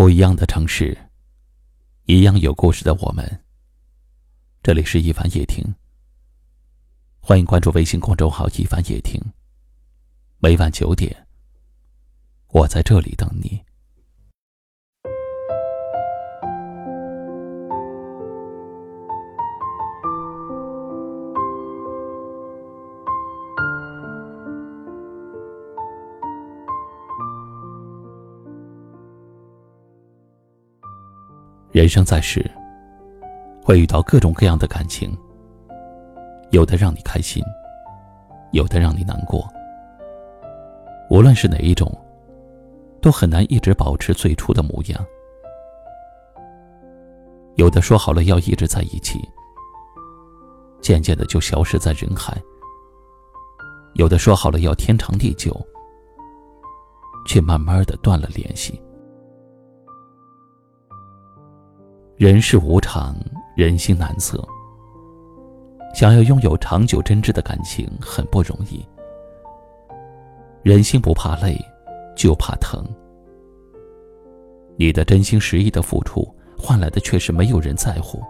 不一样的城市，一样有故事的我们。这里是一凡夜听，欢迎关注微信公众号“一凡夜听”。每晚九点，我在这里等你。人生在世，会遇到各种各样的感情，有的让你开心，有的让你难过。无论是哪一种，都很难一直保持最初的模样。有的说好了要一直在一起，渐渐的就消失在人海；有的说好了要天长地久，却慢慢的断了联系。人世无常，人心难测。想要拥有长久真挚的感情很不容易。人心不怕累，就怕疼。你的真心实意的付出，换来的却是没有人在乎；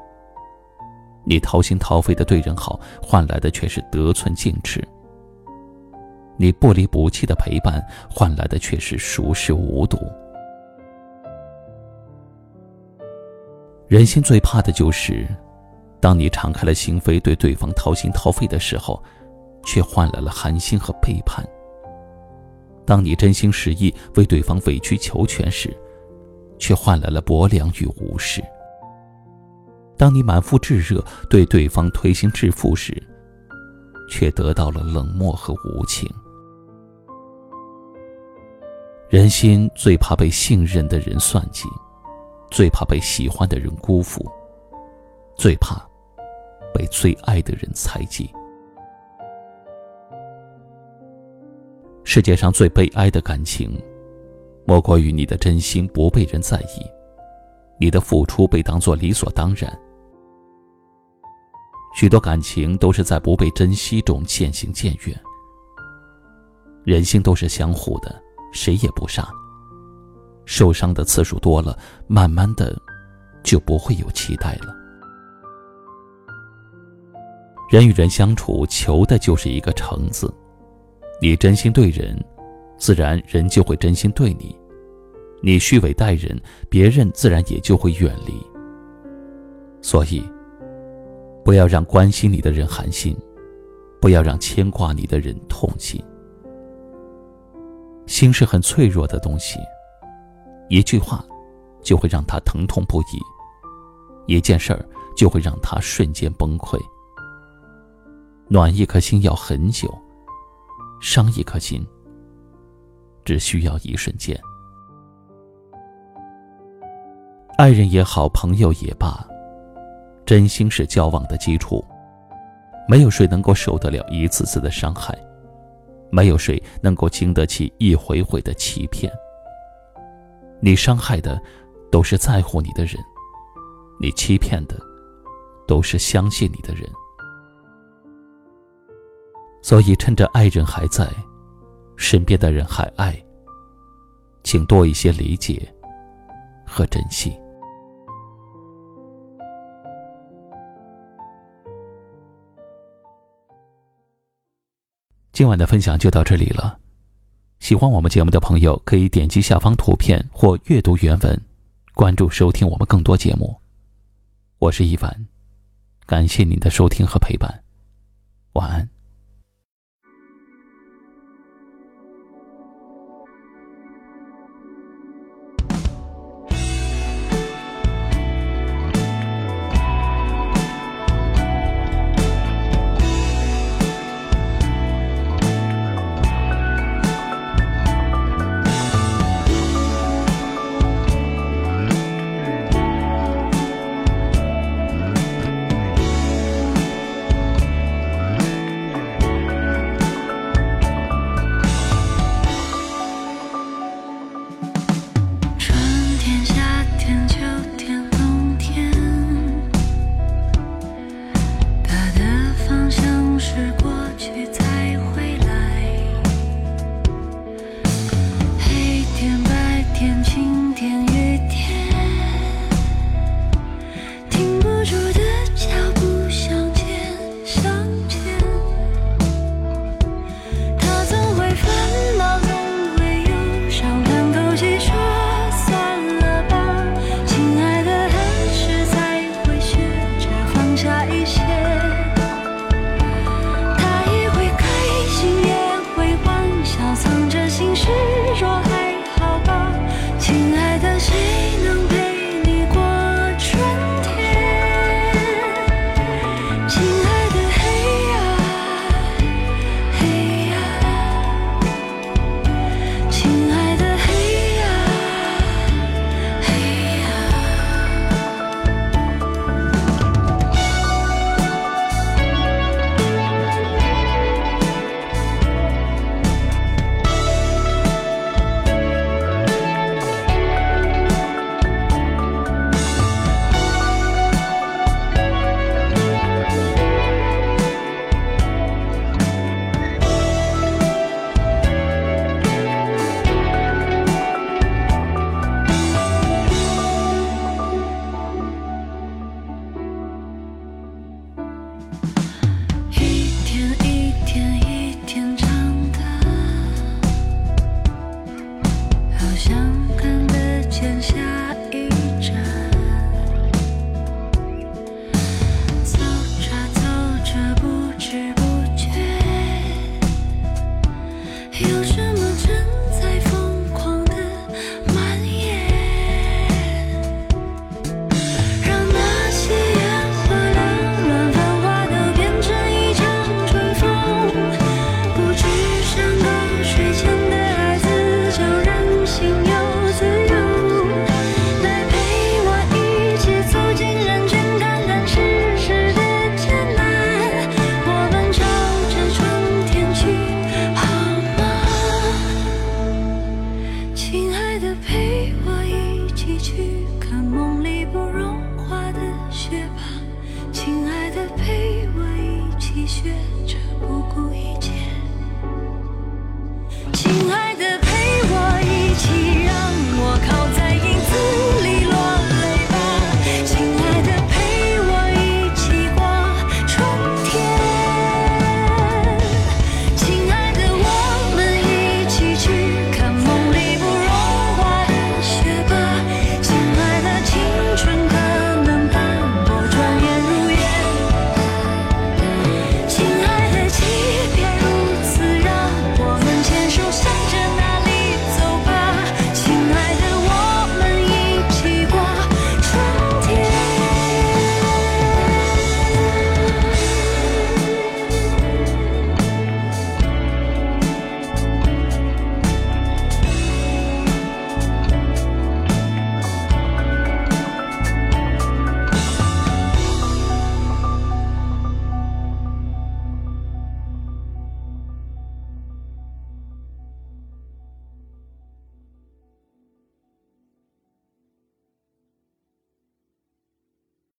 你掏心掏肺的对人好，换来的却是得寸进尺；你不离不弃的陪伴，换来的却是熟视无睹。人心最怕的就是，当你敞开了心扉，对对方掏心掏肺的时候，却换来了寒心和背叛；当你真心实意为对方委曲求全时，却换来了薄凉与无视；当你满腹炙热对对方推心置腹时，却得到了冷漠和无情。人心最怕被信任的人算计。最怕被喜欢的人辜负，最怕被最爱的人猜忌。世界上最悲哀的感情，莫过于你的真心不被人在意，你的付出被当作理所当然。许多感情都是在不被珍惜中渐行渐远。人心都是相互的，谁也不傻。受伤的次数多了，慢慢的，就不会有期待了。人与人相处，求的就是一个诚字。你真心对人，自然人就会真心对你；你虚伪待人，别人自然也就会远离。所以，不要让关心你的人寒心，不要让牵挂你的人痛心。心是很脆弱的东西。一句话，就会让他疼痛不已；一件事儿，就会让他瞬间崩溃。暖一颗心要很久，伤一颗心只需要一瞬间。爱人也好，朋友也罢，真心是交往的基础。没有谁能够受得了一次次的伤害，没有谁能够经得起一回回的欺骗。你伤害的，都是在乎你的人；你欺骗的，都是相信你的人。所以，趁着爱人还在，身边的人还爱，请多一些理解和珍惜。今晚的分享就到这里了。喜欢我们节目的朋友，可以点击下方图片或阅读原文，关注收听我们更多节目。我是一凡，感谢您的收听和陪伴，晚安。the pain.